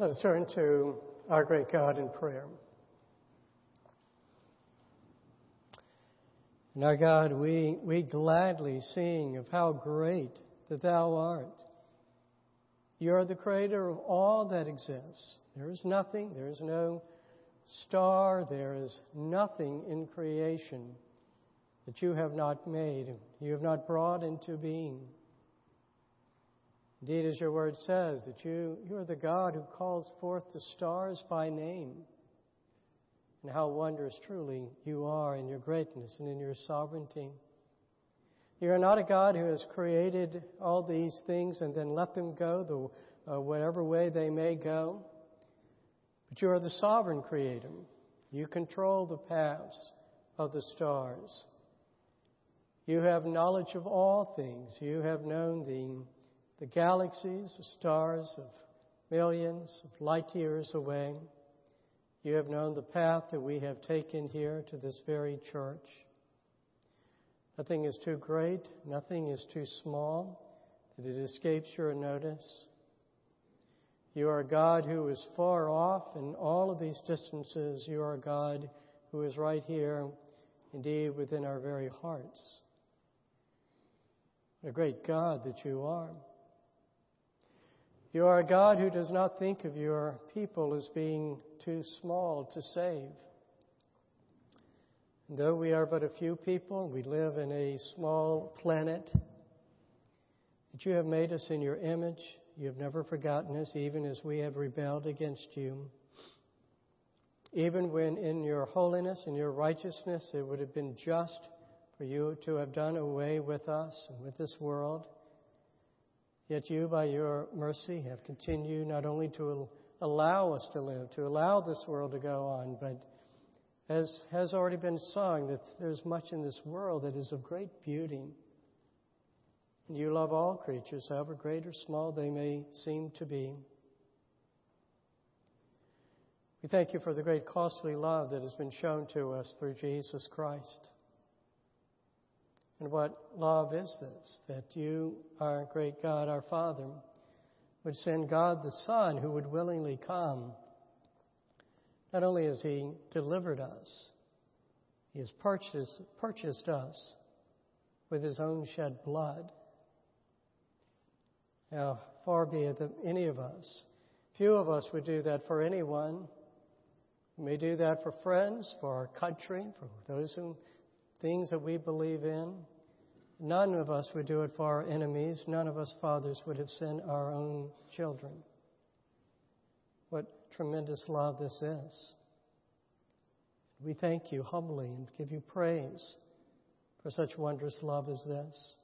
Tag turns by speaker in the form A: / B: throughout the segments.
A: Let us turn to our great God in prayer. And our God, we, we gladly sing of how great that Thou art. You are the creator of all that exists. There is nothing, there is no star, there is nothing in creation that you have not made, you have not brought into being. Indeed, as your word says, that you, you are the God who calls forth the stars by name. And how wondrous truly you are in your greatness and in your sovereignty. You are not a God who has created all these things and then let them go the, uh, whatever way they may go. But you are the sovereign creator. You control the paths of the stars. You have knowledge of all things. You have known the the galaxies, the stars of millions of light years away. You have known the path that we have taken here to this very church. Nothing is too great, nothing is too small that it escapes your notice. You are God who is far off in all of these distances. You are God who is right here, indeed, within our very hearts. What a great God that you are. You are a God who does not think of your people as being too small to save. And though we are but a few people, we live in a small planet, that you have made us in your image. You have never forgotten us, even as we have rebelled against you. Even when in your holiness and your righteousness it would have been just for you to have done away with us and with this world. Yet you, by your mercy, have continued not only to allow us to live, to allow this world to go on, but as has already been sung, that there's much in this world that is of great beauty. And you love all creatures, however great or small they may seem to be. We thank you for the great costly love that has been shown to us through Jesus Christ. And what love is this? That you, our great God, our Father, would send God the Son who would willingly come. Not only has He delivered us, He has purchased, purchased us with His own shed blood. Now, far be it that any of us, few of us would do that for anyone. We may do that for friends, for our country, for those who things that we believe in. None of us would do it for our enemies. None of us fathers would have sent our own children. What tremendous love this is. We thank you humbly and give you praise for such wondrous love as this.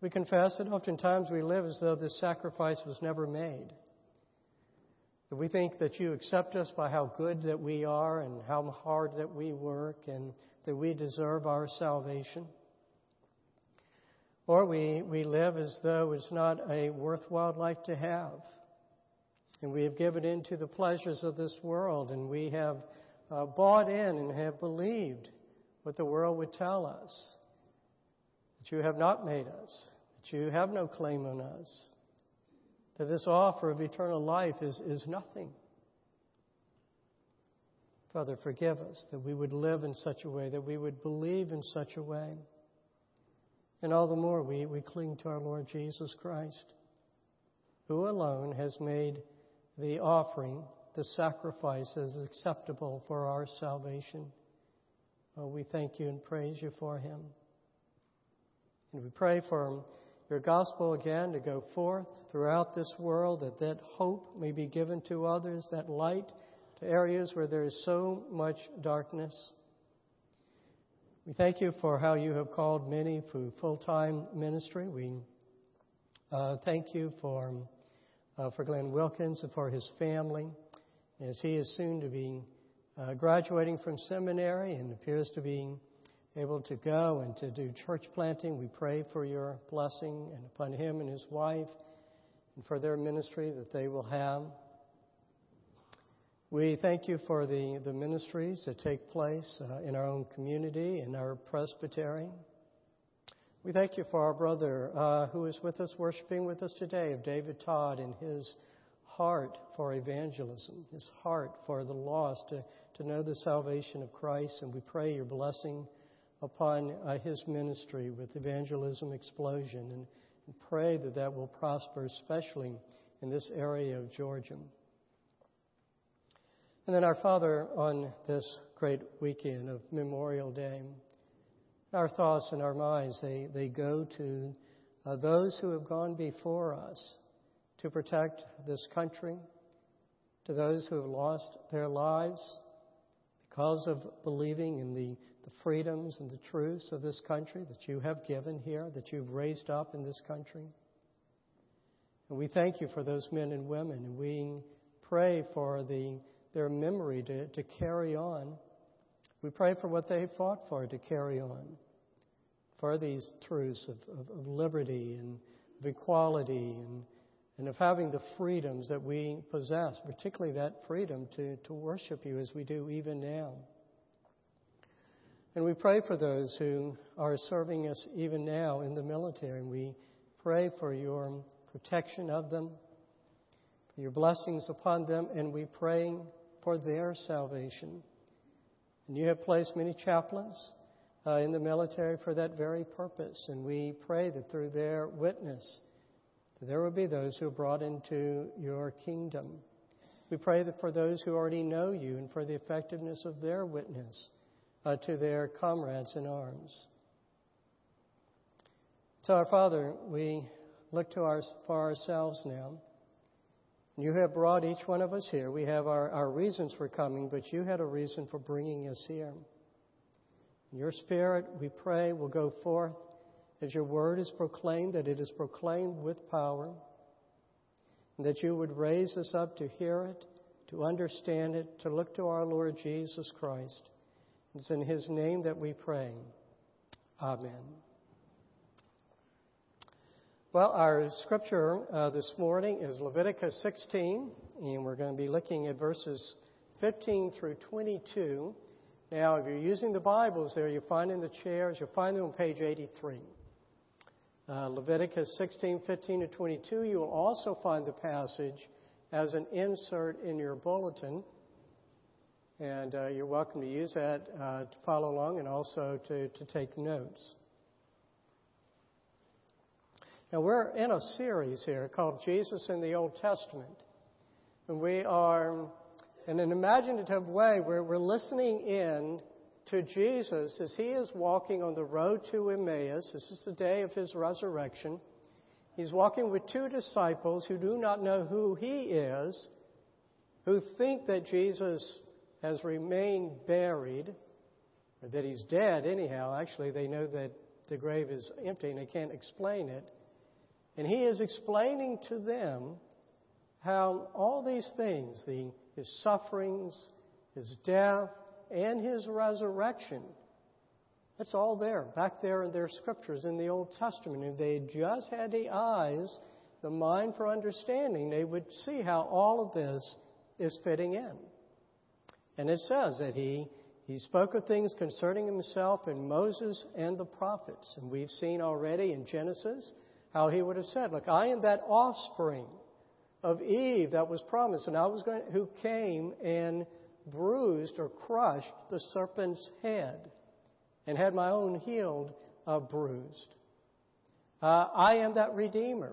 A: We confess that oftentimes we live as though this sacrifice was never made. That we think that you accept us by how good that we are and how hard that we work and that we deserve our salvation. Or we, we live as though it's not a worthwhile life to have. And we have given in to the pleasures of this world and we have uh, bought in and have believed what the world would tell us. That you have not made us. That you have no claim on us that this offer of eternal life is, is nothing. Father, forgive us that we would live in such a way, that we would believe in such a way. And all the more we, we cling to our Lord Jesus Christ, who alone has made the offering, the sacrifice as acceptable for our salvation. Oh, we thank you and praise you for him. And we pray for your gospel again to go forth throughout this world, that that hope may be given to others, that light to areas where there is so much darkness. We thank you for how you have called many for full-time ministry. We uh, thank you for uh, for Glenn Wilkins and for his family, as he is soon to be uh, graduating from seminary and appears to be able to go and to do church planting. We pray for your blessing and upon him and his wife and for their ministry that they will have. We thank you for the, the ministries that take place uh, in our own community, in our presbytery. We thank you for our brother uh, who is with us, worshiping with us today, of David Todd and his heart for evangelism, his heart for the lost to, to know the salvation of Christ. And we pray your blessing upon uh, his ministry with evangelism explosion and, and pray that that will prosper, especially in this area of Georgia. And then our Father, on this great weekend of Memorial Day, our thoughts and our minds, they, they go to uh, those who have gone before us to protect this country, to those who have lost their lives because of believing in the, the freedoms and the truths of this country that you have given here, that you've raised up in this country. And we thank you for those men and women, and we pray for the, their memory to, to carry on. We pray for what they fought for to carry on, for these truths of, of, of liberty and of equality and, and of having the freedoms that we possess, particularly that freedom to, to worship you as we do even now. And we pray for those who are serving us even now in the military. And we pray for your protection of them, for your blessings upon them, and we pray for their salvation. And you have placed many chaplains uh, in the military for that very purpose, and we pray that through their witness, there will be those who are brought into your kingdom. We pray that for those who already know you and for the effectiveness of their witness uh, to their comrades in arms. So, our Father, we look to our, for ourselves now. You have brought each one of us here. We have our, our reasons for coming, but you had a reason for bringing us here. Your Spirit, we pray, will go forth as your word is proclaimed, that it is proclaimed with power, and that you would raise us up to hear it, to understand it, to look to our Lord Jesus Christ. It's in his name that we pray. Amen. Well, our scripture uh, this morning is Leviticus 16, and we're going to be looking at verses 15 through 22. Now, if you're using the Bibles there, you'll find in the chairs, you'll find them on page 83. Uh, Leviticus 16, 15 to 22. You will also find the passage as an insert in your bulletin. And uh, you're welcome to use that uh, to follow along and also to, to take notes. Now, we're in a series here called Jesus in the Old Testament. And we are, in an imaginative way, we're, we're listening in to Jesus as he is walking on the road to Emmaus. This is the day of his resurrection. He's walking with two disciples who do not know who he is, who think that Jesus has remained buried, or that he's dead anyhow. Actually, they know that the grave is empty and they can't explain it. And he is explaining to them how all these things, the, his sufferings, his death, and his resurrection, that's all there, back there in their scriptures in the Old Testament. If they just had the eyes, the mind for understanding, they would see how all of this is fitting in. And it says that he, he spoke of things concerning himself and Moses and the prophets. And we've seen already in Genesis how he would have said, Look, I am that offspring of Eve that was promised, and I was going who came and bruised or crushed the serpent's head and had my own healed uh, bruised. Uh, I am that Redeemer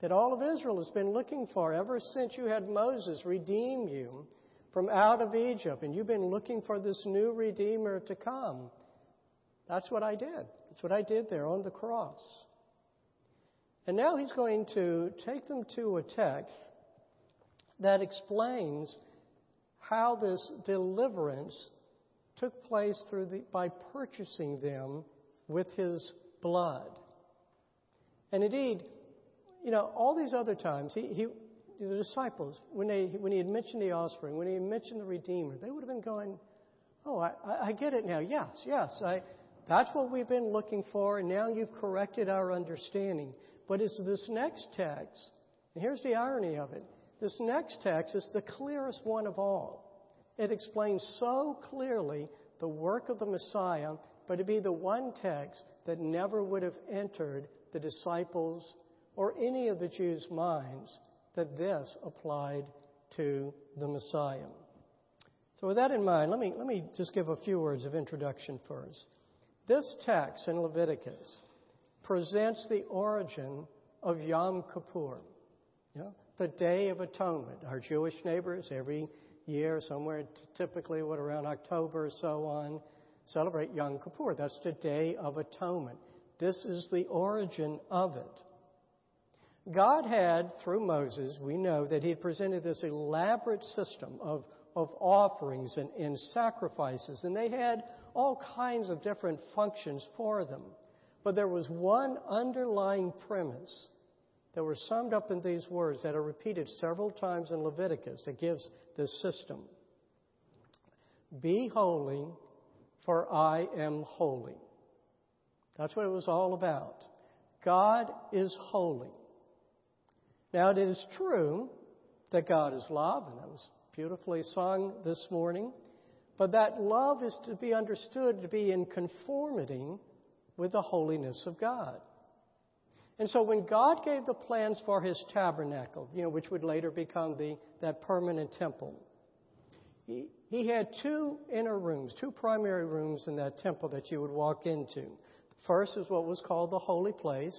A: that all of Israel has been looking for ever since you had Moses redeem you from out of Egypt, and you've been looking for this new Redeemer to come. That's what I did. That's what I did there on the cross. And now he's going to take them to a text that explains how this deliverance took place through the, by purchasing them with his blood. And indeed, you know, all these other times, he, he, the disciples, when, they, when he had mentioned the offspring, when he mentioned the Redeemer, they would have been going, Oh, I, I get it now. Yes, yes. I, that's what we've been looking for, and now you've corrected our understanding. But it's this next text, and here's the irony of it this next text is the clearest one of all. It explains so clearly the work of the Messiah, but it'd be the one text that never would have entered the disciples or any of the Jews' minds that this applied to the Messiah. So, with that in mind, let me, let me just give a few words of introduction first. This text in Leviticus presents the origin of Yom Kippur, you know, the Day of Atonement. Our Jewish neighbors every year, somewhere typically what around October or so on, celebrate Yom Kippur. That's the Day of Atonement. This is the origin of it. God had, through Moses, we know that he presented this elaborate system of, of offerings and, and sacrifices, and they had all kinds of different functions for them. But there was one underlying premise that were summed up in these words that are repeated several times in Leviticus that gives this system Be holy, for I am holy. That's what it was all about. God is holy. Now, it is true that God is love, and that was beautifully sung this morning, but that love is to be understood to be in conformity with the holiness of God. And so when God gave the plans for his tabernacle, you know, which would later become the, that permanent temple, he, he had two inner rooms, two primary rooms in that temple that you would walk into. First is what was called the holy place.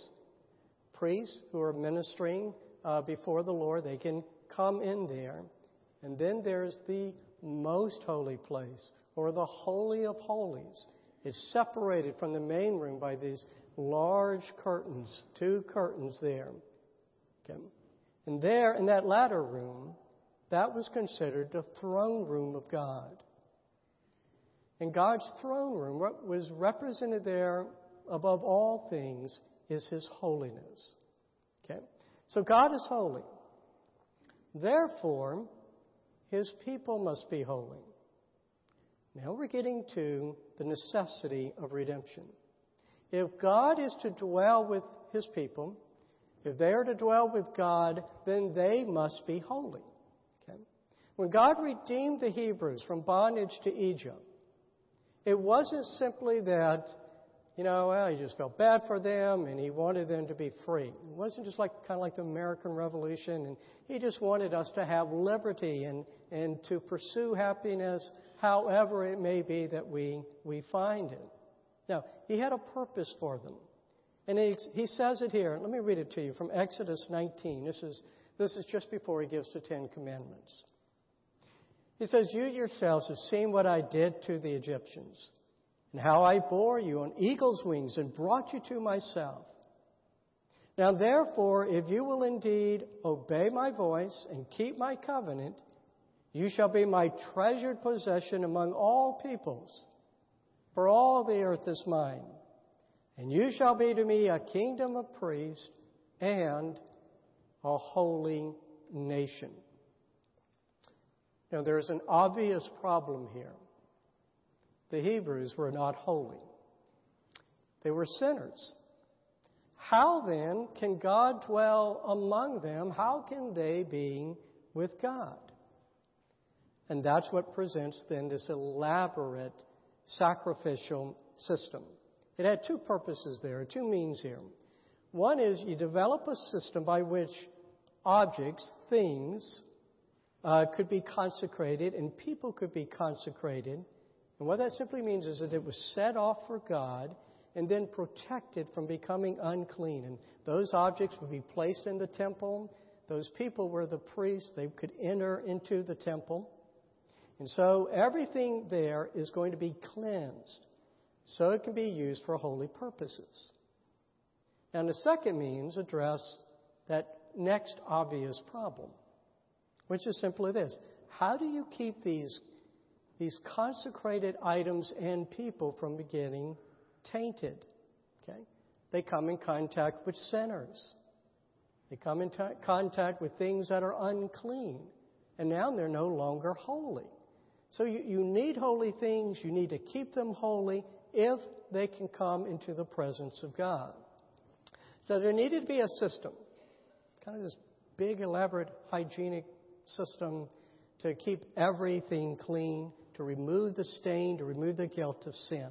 A: Priests who are ministering uh, before the Lord, they can come in there. And then there's the most holy place, or the Holy of Holies. It's separated from the main room by these large curtains, two curtains there. Okay. And there, in that latter room, that was considered the throne room of God. And God's throne room, what was represented there above all things, is His holiness. Okay? So God is holy. Therefore, His people must be holy. Now we're getting to the necessity of redemption. If God is to dwell with his people, if they are to dwell with God, then they must be holy. Okay? When God redeemed the Hebrews from bondage to Egypt, it wasn't simply that, you know, well, he just felt bad for them and he wanted them to be free. It wasn't just like kind of like the American Revolution and he just wanted us to have liberty and, and to pursue happiness however it may be that we, we find it. Now, he had a purpose for them. And he, he says it here. Let me read it to you from Exodus 19. This is, this is just before he gives the Ten Commandments. He says, You yourselves have seen what I did to the Egyptians, and how I bore you on eagle's wings and brought you to myself. Now, therefore, if you will indeed obey my voice and keep my covenant, you shall be my treasured possession among all peoples, for all the earth is mine. And you shall be to me a kingdom of priests and a holy nation. Now, there's an obvious problem here. The Hebrews were not holy, they were sinners. How then can God dwell among them? How can they be with God? And that's what presents then this elaborate sacrificial system. It had two purposes there, two means here. One is you develop a system by which objects, things, uh, could be consecrated and people could be consecrated. And what that simply means is that it was set off for God and then protected from becoming unclean. And those objects would be placed in the temple. Those people were the priests. They could enter into the temple. And so everything there is going to be cleansed so it can be used for holy purposes. And the second means address that next obvious problem, which is simply this. How do you keep these, these consecrated items and people from beginning tainted? Okay? They come in contact with sinners. They come in t- contact with things that are unclean. And now they're no longer holy. So you, you need holy things. You need to keep them holy if they can come into the presence of God. So there needed to be a system, kind of this big, elaborate, hygienic system to keep everything clean, to remove the stain, to remove the guilt of sin.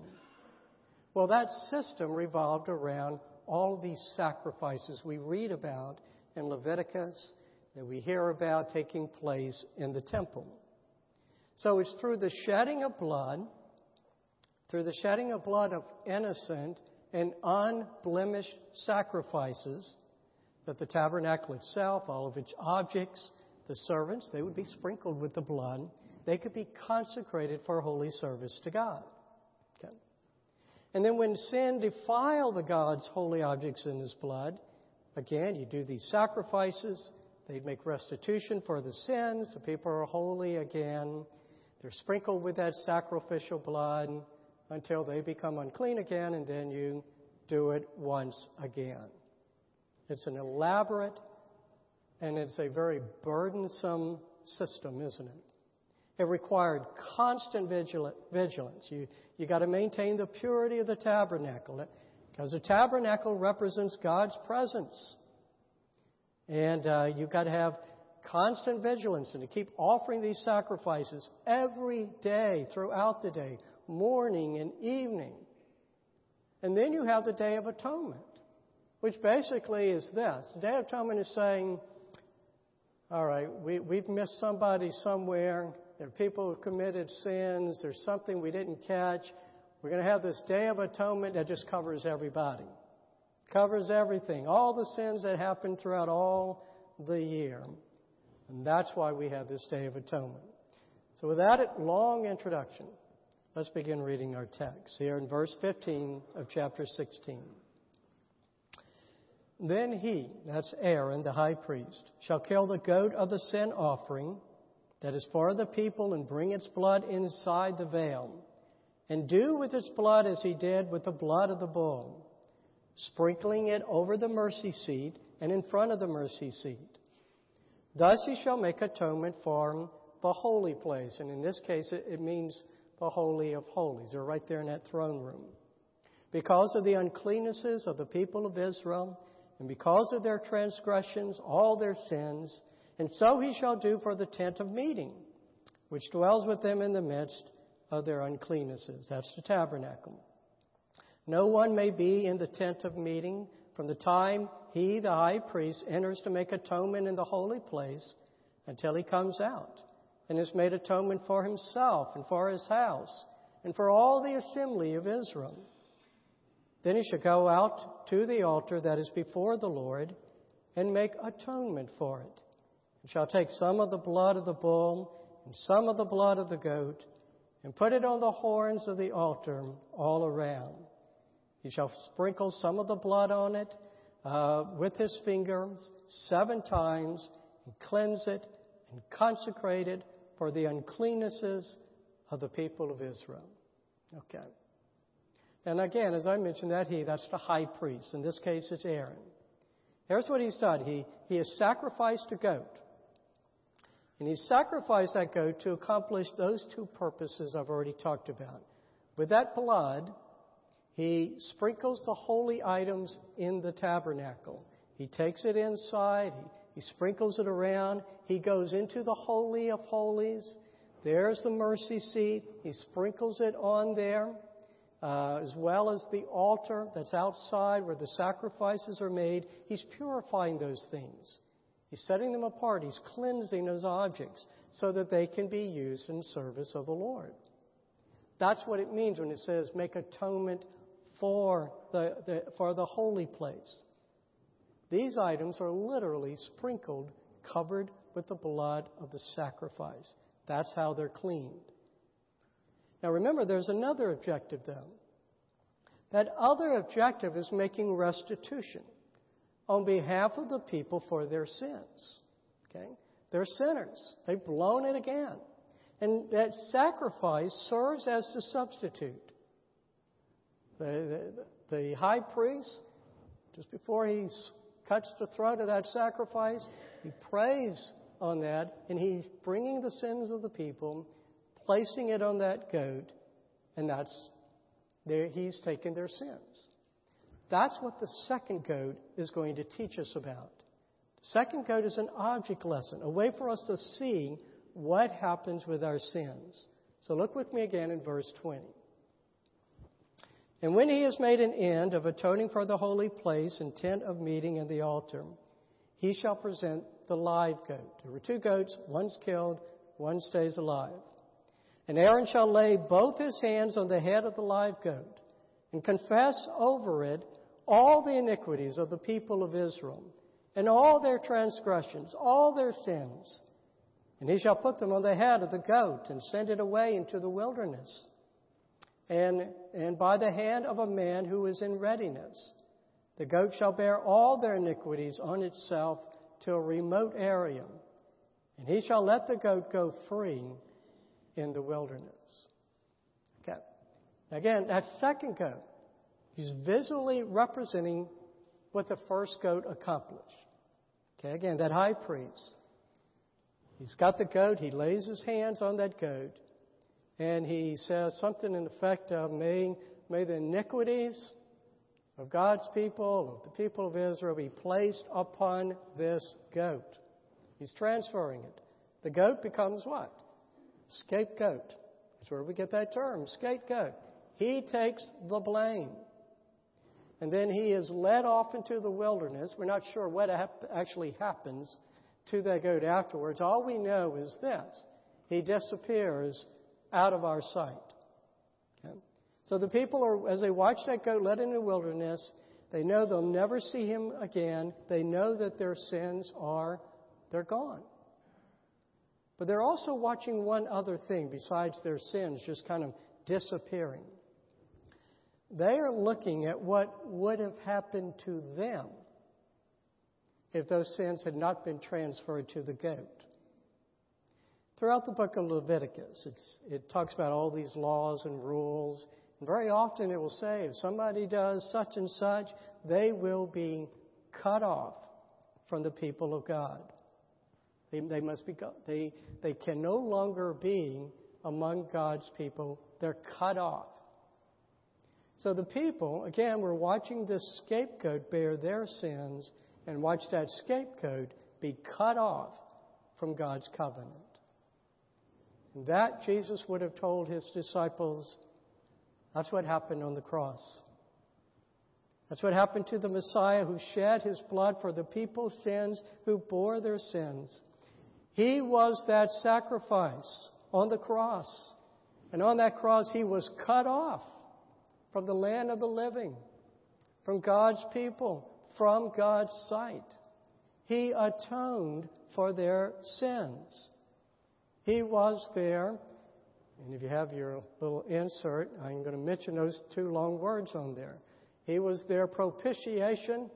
A: Well, that system revolved around all these sacrifices we read about in Leviticus, that we hear about taking place in the temple. So it's through the shedding of blood, through the shedding of blood of innocent and unblemished sacrifices, that the tabernacle itself, all of its objects, the servants, they would be sprinkled with the blood. They could be consecrated for holy service to God. Okay. And then when sin defiled the God's holy objects in his blood, again, you do these sacrifices. They'd make restitution for the sins. The people are holy again. They're sprinkled with that sacrificial blood until they become unclean again, and then you do it once again. It's an elaborate and it's a very burdensome system, isn't it? It required constant vigilance. You, you got to maintain the purity of the tabernacle because the tabernacle represents God's presence. And uh, you've got to have constant vigilance and to keep offering these sacrifices every day throughout the day, morning and evening. And then you have the Day of Atonement, which basically is this. The Day of Atonement is saying, all right, we, we've missed somebody somewhere. There are people who've committed sins. There's something we didn't catch. We're going to have this Day of Atonement that just covers everybody. Covers everything. All the sins that happen throughout all the year. And that's why we have this Day of Atonement. So, with that long introduction, let's begin reading our text here in verse 15 of chapter 16. Then he, that's Aaron, the high priest, shall kill the goat of the sin offering that is for the people and bring its blood inside the veil, and do with its blood as he did with the blood of the bull, sprinkling it over the mercy seat and in front of the mercy seat. Thus he shall make atonement for the holy place. And in this case, it, means the Holy of Holies. They're right there in that throne room. Because of the uncleannesses of the people of Israel, and because of their transgressions, all their sins, and so he shall do for the tent of meeting, which dwells with them in the midst of their uncleannesses. That's the tabernacle. No one may be in the tent of meeting from the time he, the high priest, enters to make atonement in the holy place until he comes out and has made atonement for himself and for his house and for all the assembly of Israel. Then he shall go out to the altar that is before the Lord and make atonement for it. And shall take some of the blood of the bull and some of the blood of the goat and put it on the horns of the altar all around. He shall sprinkle some of the blood on it uh, with his fingers seven times and cleanse it and consecrate it for the uncleannesses of the people of Israel. Okay. And again, as I mentioned, that he, that's the high priest. In this case, it's Aaron. Here's what he's done. He, he has sacrificed a goat. And he sacrificed that goat to accomplish those two purposes I've already talked about. With that blood, he sprinkles the holy items in the tabernacle. He takes it inside, he, he sprinkles it around, he goes into the Holy of Holies. There's the mercy seat. He sprinkles it on there, uh, as well as the altar that's outside where the sacrifices are made. He's purifying those things. He's setting them apart. He's cleansing those objects so that they can be used in service of the Lord. That's what it means when it says make atonement for the, the, for the holy place. These items are literally sprinkled, covered with the blood of the sacrifice. That's how they're cleaned. Now remember, there's another objective though. That other objective is making restitution on behalf of the people for their sins. Okay? They're sinners. They've blown it again. And that sacrifice serves as the substitute. The, the, the high priest, just before he cuts the throat of that sacrifice, he prays on that, and he's bringing the sins of the people, placing it on that goat, and that's there, he's taken their sins. That's what the second goat is going to teach us about. The second goat is an object lesson, a way for us to see what happens with our sins. So look with me again in verse 20. And when he has made an end of atoning for the holy place and tent of meeting and the altar, he shall present the live goat. There were two goats, one's killed, one stays alive. And Aaron shall lay both his hands on the head of the live goat and confess over it all the iniquities of the people of Israel and all their transgressions, all their sins. And he shall put them on the head of the goat and send it away into the wilderness. And, and by the hand of a man who is in readiness. The goat shall bear all their iniquities on itself to a remote area, and he shall let the goat go free in the wilderness. Okay. Again, that second goat, he's visually representing what the first goat accomplished. Okay, again, that high priest. He's got the goat, he lays his hands on that goat, and he says something in effect of, may, may the iniquities of God's people, of the people of Israel, be placed upon this goat. He's transferring it. The goat becomes what? Scapegoat. That's where we get that term, scapegoat. He takes the blame. And then he is led off into the wilderness. We're not sure what actually happens to that goat afterwards. All we know is this he disappears out of our sight. Okay? So the people are, as they watch that goat led into the wilderness, they know they'll never see him again. They know that their sins are, they're gone. But they're also watching one other thing besides their sins just kind of disappearing. They are looking at what would have happened to them if those sins had not been transferred to the goat. Throughout the book of Leviticus, it talks about all these laws and rules. And very often it will say if somebody does such and such, they will be cut off from the people of God. They, they must be, they, they can no longer be among God's people. They're cut off. So the people, again, were watching this scapegoat bear their sins and watch that scapegoat be cut off from God's covenant. And that Jesus would have told his disciples, that's what happened on the cross. That's what happened to the Messiah who shed his blood for the people's sins, who bore their sins. He was that sacrifice on the cross. And on that cross, he was cut off from the land of the living, from God's people, from God's sight. He atoned for their sins. He was there, and if you have your little insert, I'm going to mention those two long words on there. He was their propitiation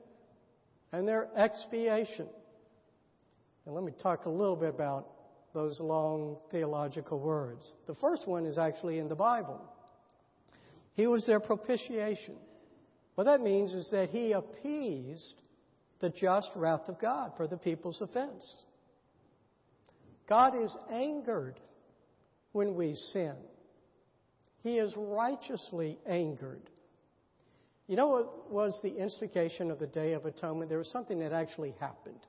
A: and their expiation. And let me talk a little bit about those long theological words. The first one is actually in the Bible. He was their propitiation. What that means is that he appeased the just wrath of God for the people's offense. God is angered when we sin. He is righteously angered. You know what was the instigation of the Day of Atonement? There was something that actually happened.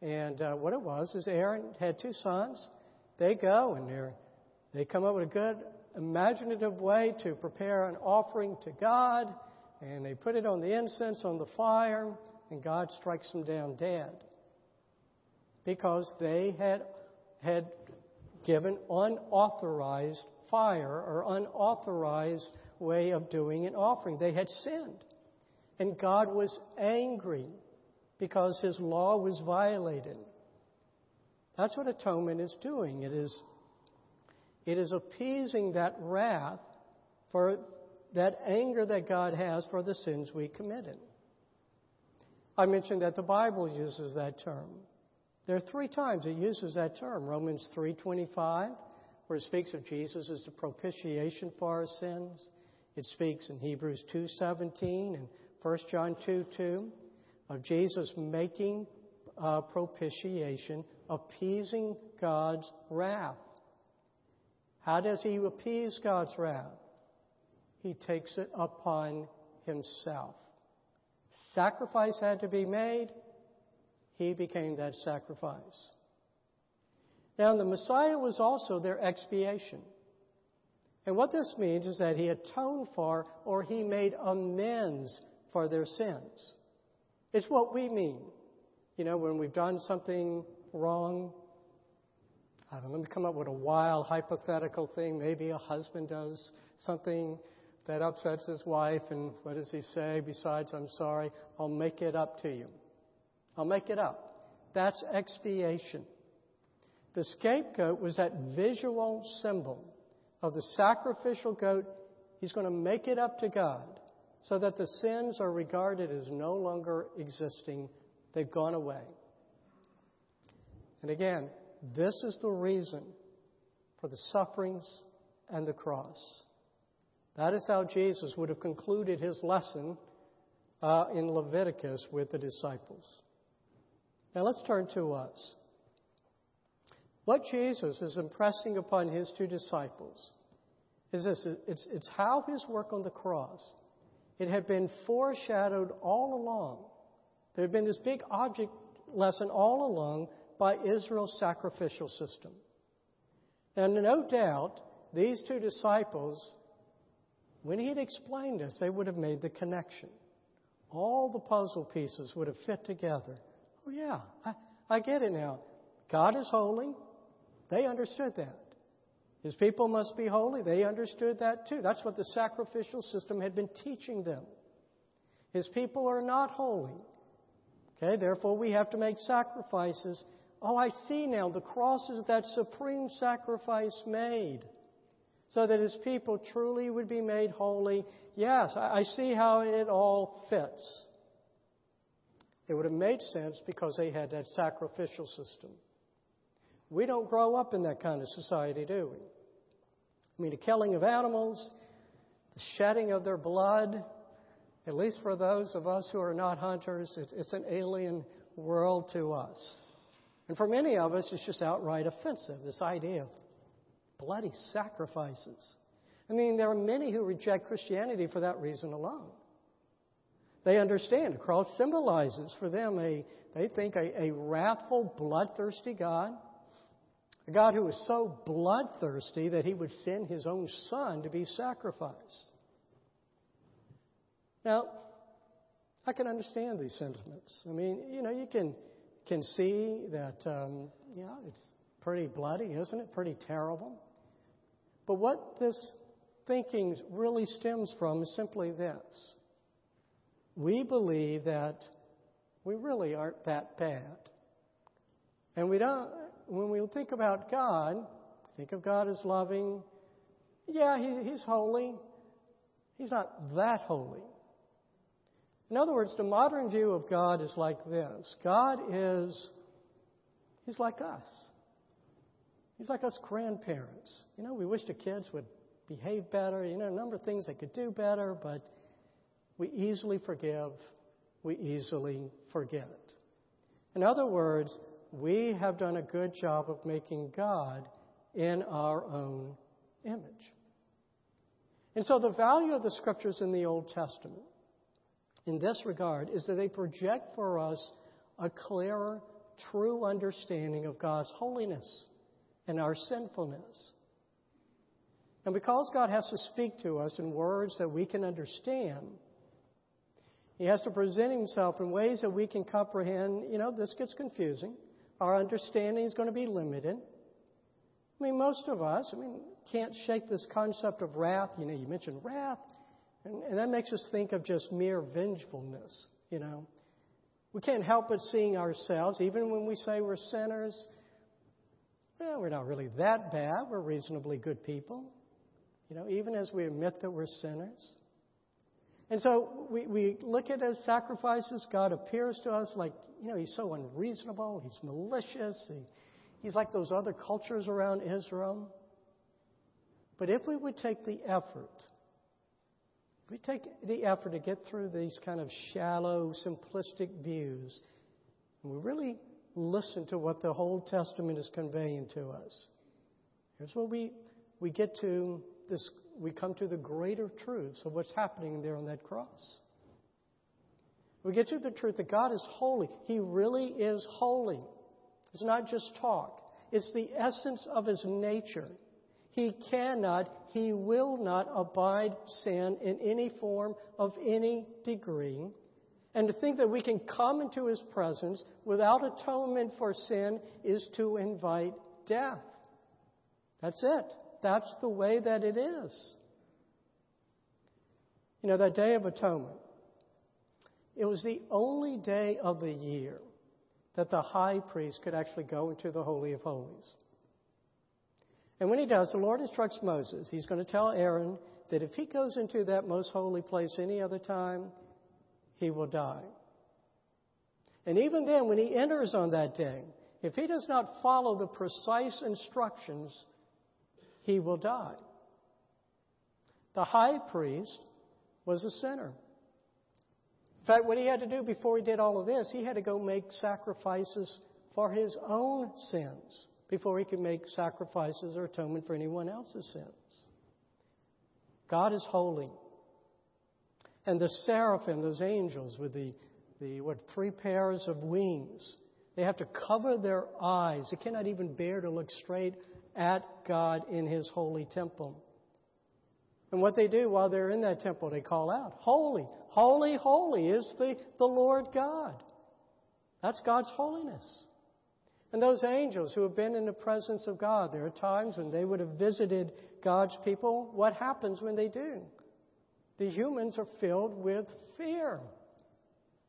A: And uh, what it was is Aaron had two sons. They go and they they come up with a good imaginative way to prepare an offering to God, and they put it on the incense on the fire, and God strikes them down dead because they had had given unauthorized fire or unauthorized way of doing an offering. They had sinned. And God was angry because his law was violated. That's what atonement is doing. It is, it is appeasing that wrath for that anger that God has for the sins we committed. I mentioned that the Bible uses that term. There are three times it uses that term. Romans 3:25, where it speaks of Jesus as the propitiation for our sins. It speaks in Hebrews 2:17 and 1 John 2:2 of Jesus making uh, propitiation, appeasing God's wrath. How does he appease God's wrath? He takes it upon himself. Sacrifice had to be made. He became that sacrifice. Now, the Messiah was also their expiation. And what this means is that he atoned for or he made amends for their sins. It's what we mean. You know, when we've done something wrong, I don't know, let me come up with a wild hypothetical thing. Maybe a husband does something that upsets his wife, and what does he say? Besides, I'm sorry, I'll make it up to you. I'll make it up. That's expiation. The scapegoat was that visual symbol of the sacrificial goat. He's going to make it up to God so that the sins are regarded as no longer existing. They've gone away. And again, this is the reason for the sufferings and the cross. That is how Jesus would have concluded his lesson uh, in Leviticus with the disciples. Now let's turn to us. What Jesus is impressing upon his two disciples is this it's, it's how his work on the cross. It had been foreshadowed all along. There had been this big object lesson all along by Israel's sacrificial system. And no doubt, these two disciples, when he had explained this, they would have made the connection. All the puzzle pieces would have fit together. Oh, yeah, I, I get it now. God is holy. They understood that. His people must be holy. They understood that too. That's what the sacrificial system had been teaching them. His people are not holy. Okay, therefore we have to make sacrifices. Oh, I see now. The cross is that supreme sacrifice made so that his people truly would be made holy. Yes, I see how it all fits. It would have made sense because they had that sacrificial system. We don't grow up in that kind of society, do we? I mean, the killing of animals, the shedding of their blood, at least for those of us who are not hunters, it's, an alien world to us. And for many of us, it's just outright offensive, this idea of bloody sacrifices. I mean, there are many who reject Christianity for that reason alone. They understand the cross symbolizes for them a, they think, a, a wrathful, bloodthirsty God a God who is so bloodthirsty that he would send his own son to be sacrificed. Now, I can understand these sentiments. I mean, you know, you can can see that, um, yeah, it's pretty bloody, isn't it? Pretty terrible. But what this thinking really stems from is simply this: we believe that we really aren't that bad, and we don't when we think about God, think of God as loving. Yeah, he, He's holy. He's not that holy. In other words, the modern view of God is like this God is, He's like us. He's like us grandparents. You know, we wish the kids would behave better, you know, a number of things they could do better, but we easily forgive, we easily forget. In other words, we have done a good job of making God in our own image. And so the value of the scriptures in the Old Testament in this regard is that they project for us a clearer, true understanding of God's holiness and our sinfulness. And because God has to speak to us in words that we can understand, He has to present Himself in ways that we can comprehend. You know, this gets confusing. Our understanding is going to be limited. I mean, most of us, I mean, can't shake this concept of wrath. You know, you mentioned wrath, and, and that makes us think of just mere vengefulness, you know. We can't help but seeing ourselves, even when we say we're sinners, well, we're not really that bad. We're reasonably good people. You know, even as we admit that we're sinners. And so we, we look at those sacrifices. God appears to us like you know, he's so unreasonable, he's malicious, he, he's like those other cultures around Israel. But if we would take the effort, we take the effort to get through these kind of shallow, simplistic views, and we really listen to what the Old Testament is conveying to us, here's what we, we get to this, we come to the greater truths of what's happening there on that cross. We get to the truth that God is holy. He really is holy. It's not just talk, it's the essence of His nature. He cannot, He will not abide sin in any form of any degree. And to think that we can come into His presence without atonement for sin is to invite death. That's it. That's the way that it is. You know, that Day of Atonement, it was the only day of the year that the high priest could actually go into the Holy of Holies. And when he does, the Lord instructs Moses. He's going to tell Aaron that if he goes into that most holy place any other time, he will die. And even then, when he enters on that day, if he does not follow the precise instructions, he will die. The high priest was a sinner. In fact, what he had to do before he did all of this, he had to go make sacrifices for his own sins before he can make sacrifices or atonement for anyone else's sins. God is holy. And the seraphim, those angels with the, the what, three pairs of wings, they have to cover their eyes. They cannot even bear to look straight at God in His holy temple. And what they do while they're in that temple, they call out, Holy, holy, holy is the, the Lord God. That's God's holiness. And those angels who have been in the presence of God, there are times when they would have visited God's people. What happens when they do? The humans are filled with fear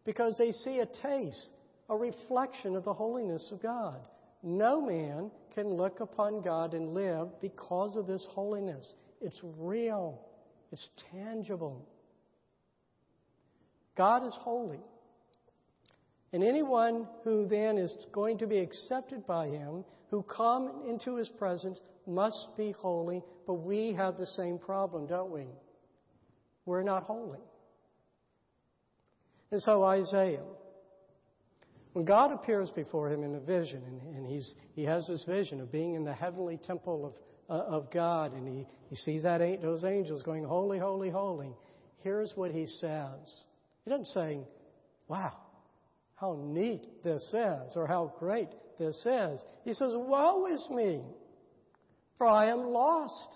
A: because they see a taste, a reflection of the holiness of God. No man can look upon God and live because of this holiness. It's real, it's tangible. God is holy. And anyone who then is going to be accepted by Him, who come into His presence, must be holy. But we have the same problem, don't we? We're not holy. And so Isaiah, when God appears before him in a vision, and, and he has this vision of being in the heavenly temple of, uh, of God, and he, he sees that those angels going, Holy, holy, holy. Here's what he says. He doesn't say, Wow, how neat this is, or how great this is. He says, Woe is me, for I am lost.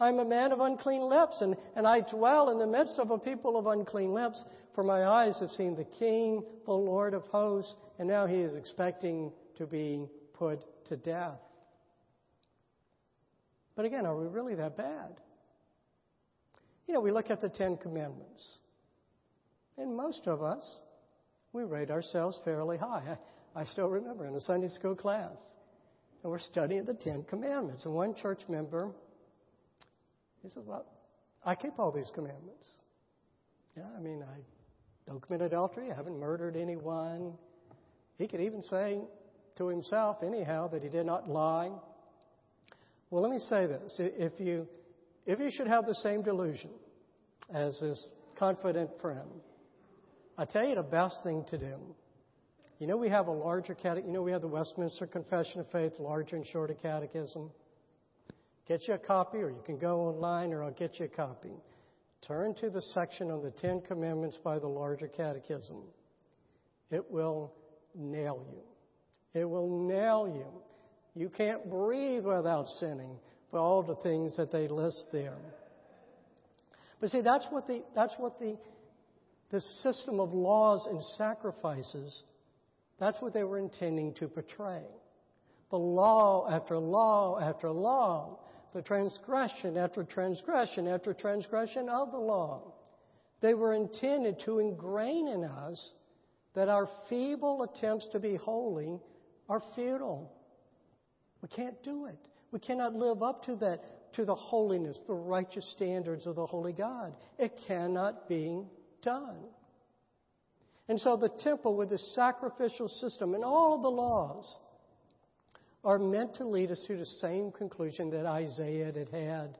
A: I'm a man of unclean lips, and, and I dwell in the midst of a people of unclean lips, for my eyes have seen the King, the Lord of hosts, and now he is expecting to be put to death. But again, are we really that bad? You know, we look at the Ten Commandments, and most of us we rate ourselves fairly high. I, I still remember in a Sunday school class, and we're studying the Ten Commandments. And one church member, he said, Well, I keep all these commandments. Yeah, I mean, I don't commit adultery, I haven't murdered anyone. He could even say to himself, anyhow, that he did not lie. Well, let me say this. If you, if you should have the same delusion as this confident friend, I tell you the best thing to do. You know we have a larger catechism. You know we have the Westminster Confession of Faith, larger and shorter catechism. Get you a copy, or you can go online, or I'll get you a copy. Turn to the section on the Ten Commandments by the larger catechism. It will nail you. It will nail you. You can't breathe without sinning for all the things that they list there. But see, that's what the, that's what the this system of laws and sacrifices, that's what they were intending to portray. The law after law after law, the transgression after transgression after transgression of the law. They were intended to ingrain in us that our feeble attempts to be holy are futile. We can't do it. We cannot live up to that, to the holiness, the righteous standards of the holy God. It cannot be done. And so the temple with the sacrificial system and all the laws are meant to lead us to the same conclusion that Isaiah had had.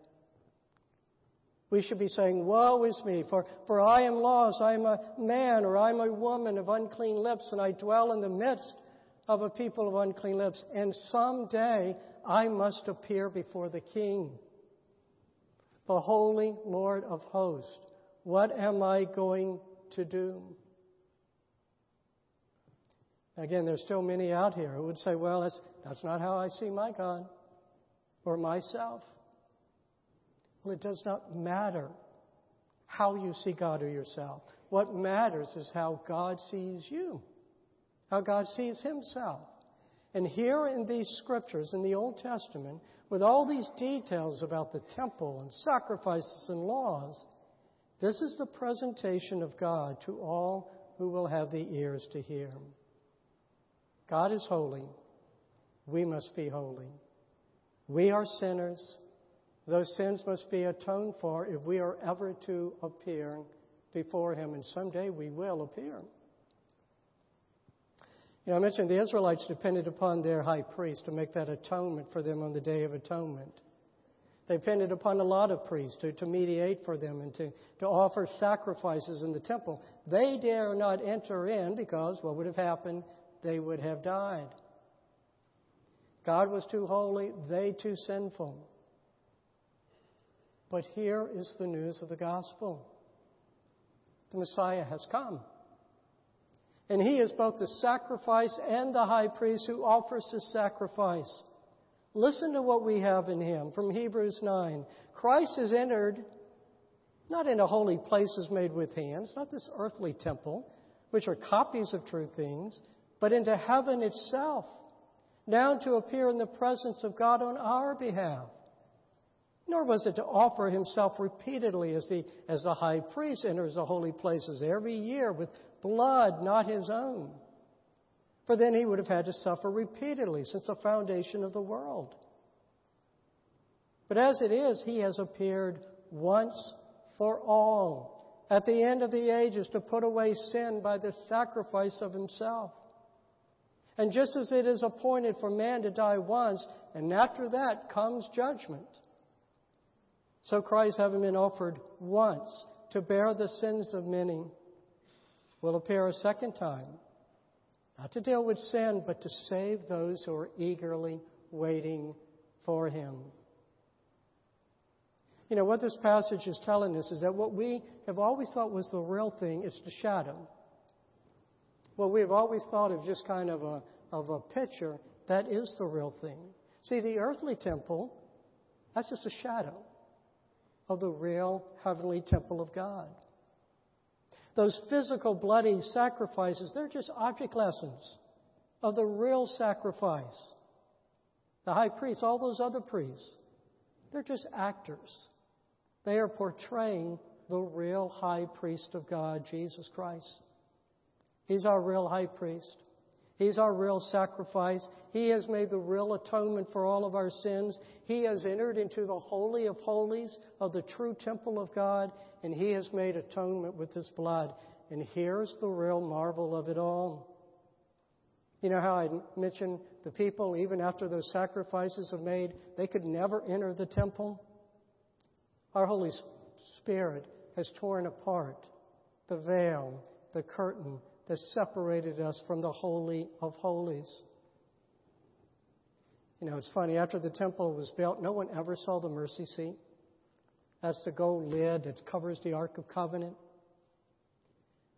A: We should be saying, Woe is me, for, for I am lost. I am a man or I'm a woman of unclean lips, and I dwell in the midst of a people of unclean lips. And someday I must appear before the King, the Holy Lord of hosts. What am I going to do? Again, there's still many out here who would say, well, that's, that's not how I see my God or myself. Well, it does not matter how you see God or yourself. What matters is how God sees you, how God sees Himself. And here in these scriptures in the Old Testament, with all these details about the temple and sacrifices and laws, this is the presentation of God to all who will have the ears to hear. God is holy. We must be holy. We are sinners. Those sins must be atoned for if we are ever to appear before Him, and someday we will appear. You know, I mentioned the Israelites depended upon their high priest to make that atonement for them on the Day of Atonement. They depended upon a lot of priests to, to mediate for them and to, to offer sacrifices in the temple. They dare not enter in because what would have happened? They would have died. God was too holy, they too sinful. But here is the news of the gospel the Messiah has come. And he is both the sacrifice and the high priest who offers the sacrifice. Listen to what we have in him from Hebrews 9. Christ has entered not into holy places made with hands, not this earthly temple, which are copies of true things, but into heaven itself, now to appear in the presence of God on our behalf. Nor was it to offer himself repeatedly as the, as the high priest enters the holy places every year with blood not his own. For then he would have had to suffer repeatedly since the foundation of the world. But as it is, he has appeared once for all at the end of the ages to put away sin by the sacrifice of himself. And just as it is appointed for man to die once, and after that comes judgment. So Christ, having been offered once to bear the sins of many, will appear a second time, not to deal with sin, but to save those who are eagerly waiting for him. You know, what this passage is telling us is that what we have always thought was the real thing is the shadow. What we have always thought of just kind of a, of a picture, that is the real thing. See, the earthly temple, that's just a shadow of the real heavenly temple of God. Those physical bloody sacrifices, they're just object lessons of the real sacrifice. The high priest, all those other priests, they're just actors. They are portraying the real high priest of God, Jesus Christ. He's our real high priest. He's our real sacrifice. He has made the real atonement for all of our sins. He has entered into the Holy of Holies of the true temple of God, and He has made atonement with His blood. And here's the real marvel of it all. You know how I mentioned the people, even after those sacrifices are made, they could never enter the temple? Our Holy Spirit has torn apart the veil, the curtain, that separated us from the Holy of Holies. You know, it's funny, after the temple was built, no one ever saw the mercy seat. That's the gold lid that covers the Ark of Covenant.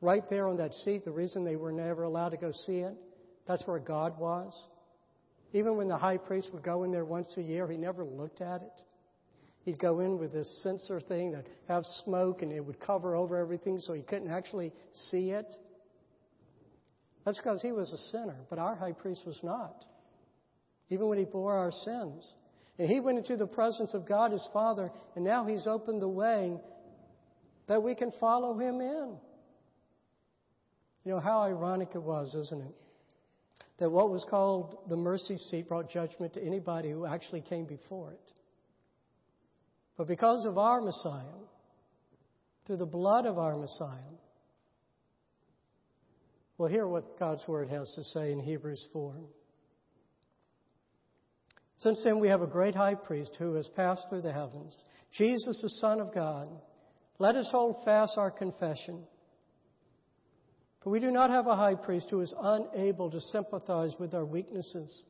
A: Right there on that seat, the reason they were never allowed to go see it, that's where God was. Even when the high priest would go in there once a year, he never looked at it. He'd go in with this censer thing that have smoke and it would cover over everything so he couldn't actually see it. That's because he was a sinner, but our high priest was not. Even when he bore our sins. And he went into the presence of God his Father, and now he's opened the way that we can follow him in. You know, how ironic it was, isn't it? That what was called the mercy seat brought judgment to anybody who actually came before it. But because of our Messiah, through the blood of our Messiah, well, hear what God's Word has to say in Hebrews 4. Since then, we have a great high priest who has passed through the heavens, Jesus, the Son of God. Let us hold fast our confession. For we do not have a high priest who is unable to sympathize with our weaknesses,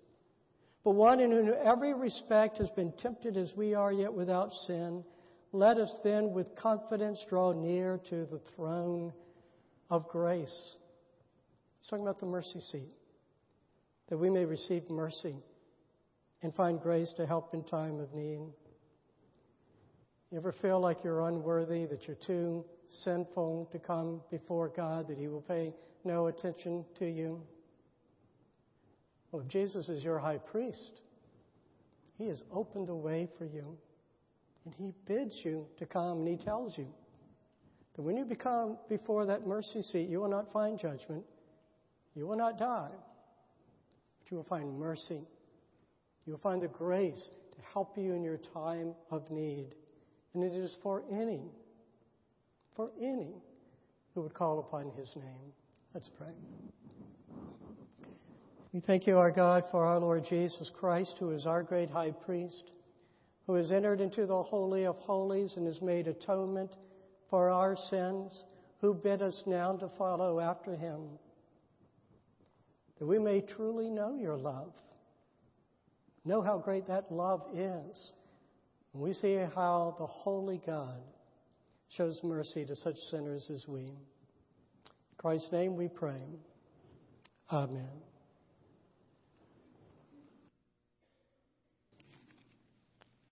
A: but one in whom every respect has been tempted as we are, yet without sin. Let us then with confidence draw near to the throne of grace He's talking about the mercy seat, that we may receive mercy and find grace to help in time of need. You ever feel like you're unworthy, that you're too sinful to come before God, that He will pay no attention to you? Well, if Jesus is your high priest, He has opened a way for you. And He bids you to come, and He tells you that when you become before that mercy seat, you will not find judgment, you will not die, but you will find mercy. You will find the grace to help you in your time of need. And it is for any, for any who would call upon his name. Let's pray. We thank you, our God, for our Lord Jesus Christ, who is our great high priest, who has entered into the Holy of Holies and has made atonement for our sins, who bid us now to follow after him, that we may truly know your love, know how great that love is And we see how the Holy God shows mercy to such sinners as we. In Christ's name we pray. Amen.